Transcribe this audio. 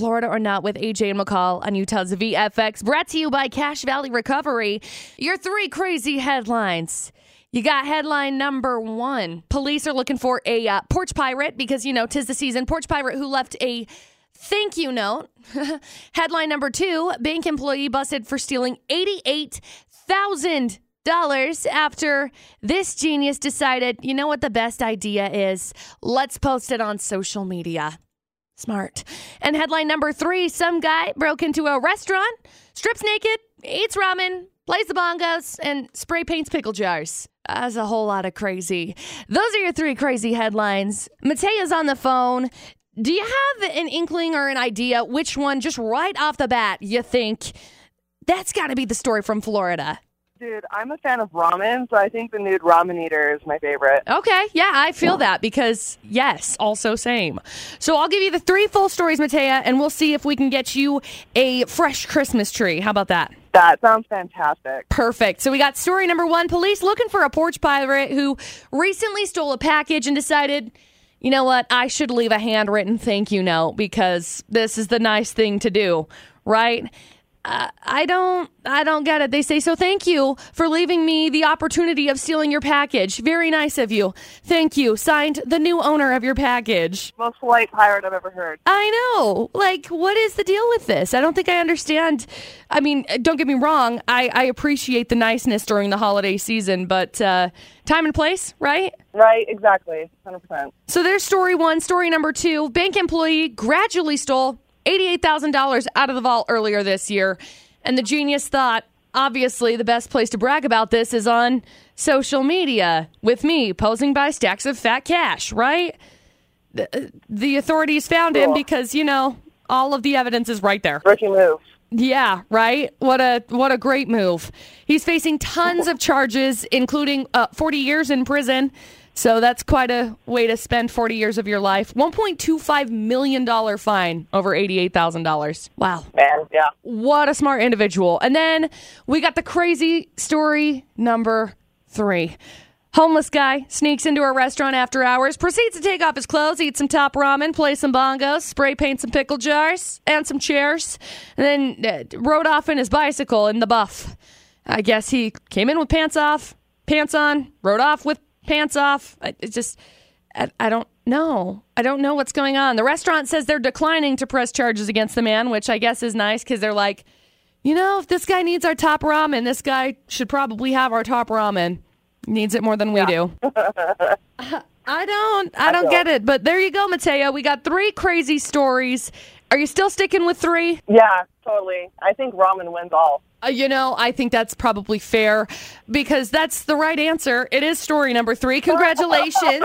Florida or Not with AJ and McCall on Utah's VFX. Brought to you by Cache Valley Recovery. Your three crazy headlines. You got headline number one. Police are looking for a uh, porch pirate because, you know, tis the season. Porch pirate who left a thank you note. headline number two bank employee busted for stealing $88,000 after this genius decided, you know what the best idea is? Let's post it on social media. Smart. And headline number three some guy broke into a restaurant, strips naked, eats ramen, plays the bongos, and spray paints pickle jars. That's a whole lot of crazy. Those are your three crazy headlines. Matea's on the phone. Do you have an inkling or an idea which one, just right off the bat, you think that's got to be the story from Florida? Dude, I'm a fan of ramen, so I think the nude ramen eater is my favorite. Okay, yeah, I feel that because, yes, also same. So I'll give you the three full stories, Matea, and we'll see if we can get you a fresh Christmas tree. How about that? That sounds fantastic. Perfect. So we got story number one police looking for a porch pirate who recently stole a package and decided. You know what? I should leave a handwritten thank you note because this is the nice thing to do, right? Uh, I don't I don't get it. They say so thank you for leaving me the opportunity of stealing your package. Very nice of you. Thank you. Signed the new owner of your package. Most polite pirate I've ever heard. I know. Like what is the deal with this? I don't think I understand. I mean, don't get me wrong. I I appreciate the niceness during the holiday season, but uh time and place, right? Right, exactly. 100%. So there's story 1, story number 2. Bank employee gradually stole $88,000 out of the vault earlier this year. And the genius thought, obviously, the best place to brag about this is on social media with me posing by stacks of fat cash, right? The, the authorities found him because, you know, all of the evidence is right there. Rookie move. Yeah, right. What a what a great move. He's facing tons of charges, including uh, 40 years in prison. So that's quite a way to spend 40 years of your life. 1.25 million dollar fine over 88,000 dollars. Wow, Man, yeah. what a smart individual. And then we got the crazy story number three. Homeless guy sneaks into a restaurant after hours, proceeds to take off his clothes, eat some top ramen, play some bongos, spray paint some pickle jars and some chairs, and then uh, rode off in his bicycle in the buff. I guess he came in with pants off, pants on, rode off with pants off. I, it just, I, I don't know. I don't know what's going on. The restaurant says they're declining to press charges against the man, which I guess is nice because they're like, you know, if this guy needs our top ramen, this guy should probably have our top ramen. Needs it more than we do. I don't. I don't get it. But there you go, Mateo. We got three crazy stories. Are you still sticking with three? Yeah, totally. I think ramen wins all. Uh, you know, I think that's probably fair because that's the right answer. It is story number three. Congratulations.